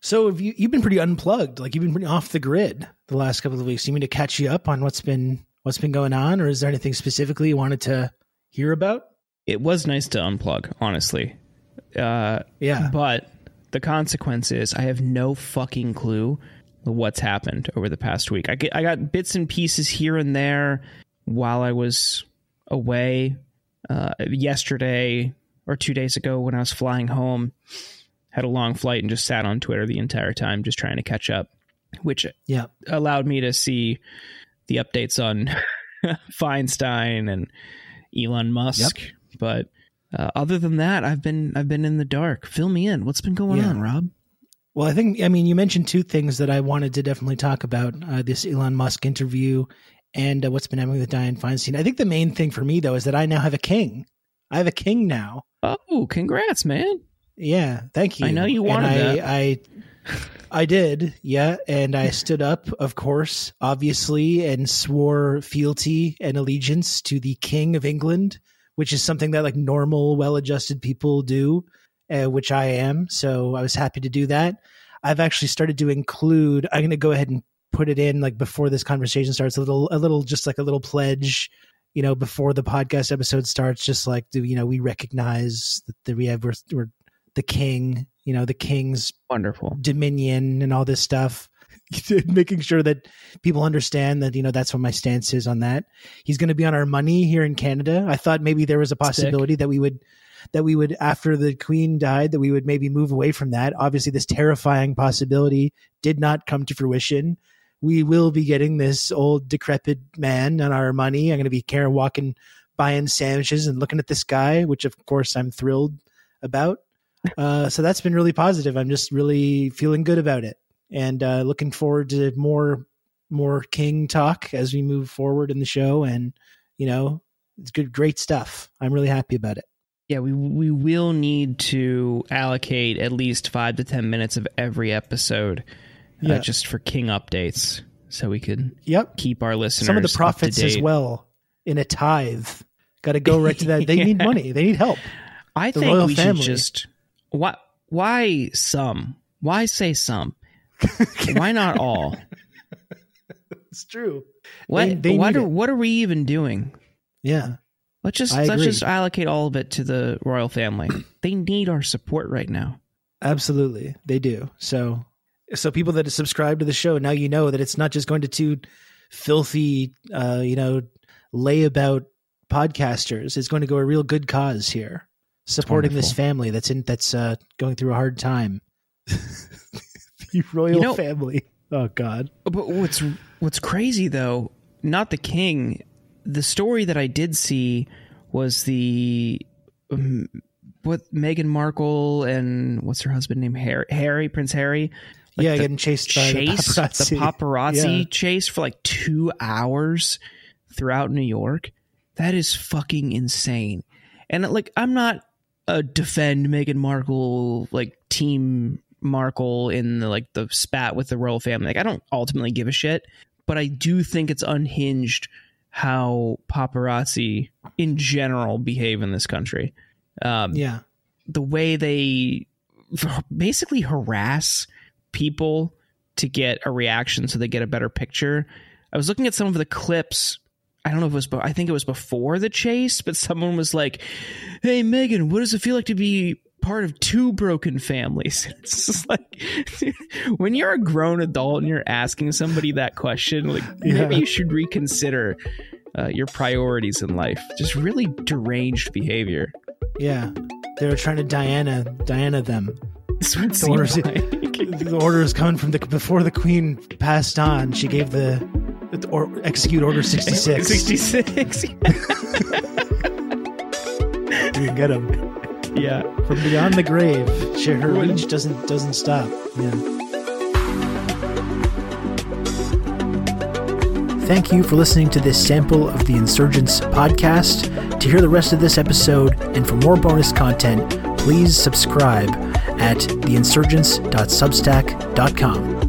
So have you you've been pretty unplugged, like you've been pretty off the grid the last couple of weeks. Do You mean to catch you up on what's been what's been going on, or is there anything specifically you wanted to hear about? It was nice to unplug, honestly. Uh, Yeah. But the consequence is I have no fucking clue what's happened over the past week. I get I got bits and pieces here and there while I was away. Uh, yesterday or two days ago when I was flying home, had a long flight and just sat on Twitter the entire time just trying to catch up, which Yeah. allowed me to see the updates on Feinstein and Elon Musk. But uh, other than that, I've been I've been in the dark. Fill me in. What's been going Yeah. on, Rob? Well, I think I mean you mentioned two things that I wanted to definitely talk about: uh, this Elon Musk interview and uh, what's been happening with Dianne Feinstein. I think the main thing for me though is that I now have a king. I have a king now. Oh, congrats, man! Yeah, thank you. I know you And wanted I, that. I, I did, yeah, and I stood up, of course, obviously, and swore fealty and allegiance to the King of England, which is something that like normal, well-adjusted people do, uh, which I am. So I was happy to do that. I've actually started to include. I'm going to go ahead and put it in like before this conversation starts. A little, a little, just like a little pledge you know, before the podcast episode starts, just like, do you know, we recognize that, that we have, we're, we're the king, you know, the king's Wonderful. dominion and all this stuff. Making sure that people understand that, you know, that's what my stance is on that. He's going to be on our money here in Canada. I thought maybe there was a possibility that we would, that we would, after the queen died, that we would maybe move away from that. Obviously, this terrifying possibility did not come to fruition we will be getting this old decrepit man on our money. I'm going to be Karen walking, buying sandwiches and looking at this guy, which of course I'm thrilled about. Uh, so that's been really positive. I'm just really feeling good about it, and uh, looking forward to more more King talk as we move forward in the show. And you know, it's good, great stuff. I'm really happy about it. Yeah, we we will need to allocate at least five to ten minutes of every episode uh, Yeah. just for King updates, so we could Yep. keep our listeners Some of the profits as well in a tithe. Got to go right to that. They need money. They need help. I The think we family. should just why why some? Why say some? why not all? It's true. What They- they what are it. what are we even doing? Yeah. Let's just I let's agree. just allocate all of it to the royal family. they need our support right now. Absolutely, they do. So, so people that subscribe to the show now, you know that it's not just going to two filthy, uh, you know, layabout podcasters. It's going to go a real good cause here, supporting this family that's in that's uh, going through a hard time. the royal You know- family. Oh God. But what's what's crazy though, not the king. The story that I did see was the um, what Meghan Markle and what's her husband name Harry, Harry Prince Harry. Like yeah, the getting chased by chase the paparazzi. the paparazzi Yeah. chase for like two hours throughout New York. That is fucking insane. And like, I'm not a defend Meghan Markle like team Markle in the like the spat with the royal family. Like, I don't ultimately give a shit, but I do think it's unhinged how paparazzi in general behave in this country. Um, Yeah. the way they basically harass people to get a reaction so they get a better picture. I was looking at some of the clips. I don't know if it was, be- I think it was before the chase, but someone was like, Hey, Meghan, what does it feel like to be part of two broken families? It's just like, when you're a grown adult and you're asking somebody that question, like, Yeah. maybe you should reconsider uh, your priorities in life. Just really deranged behavior. Yeah. They were trying to Diana, Diana them. That's what The orders, like. the order is coming from the before the queen passed on. She gave the or, execute order sixty six. 66. You can get him yeah. from beyond the grave. She, her When- reach doesn't doesn't stop. Yeah. Thank you for listening to this sample of the Insurgents podcast. To hear the rest of this episode and for more bonus content, please subscribe at theinsurgents.substack.com.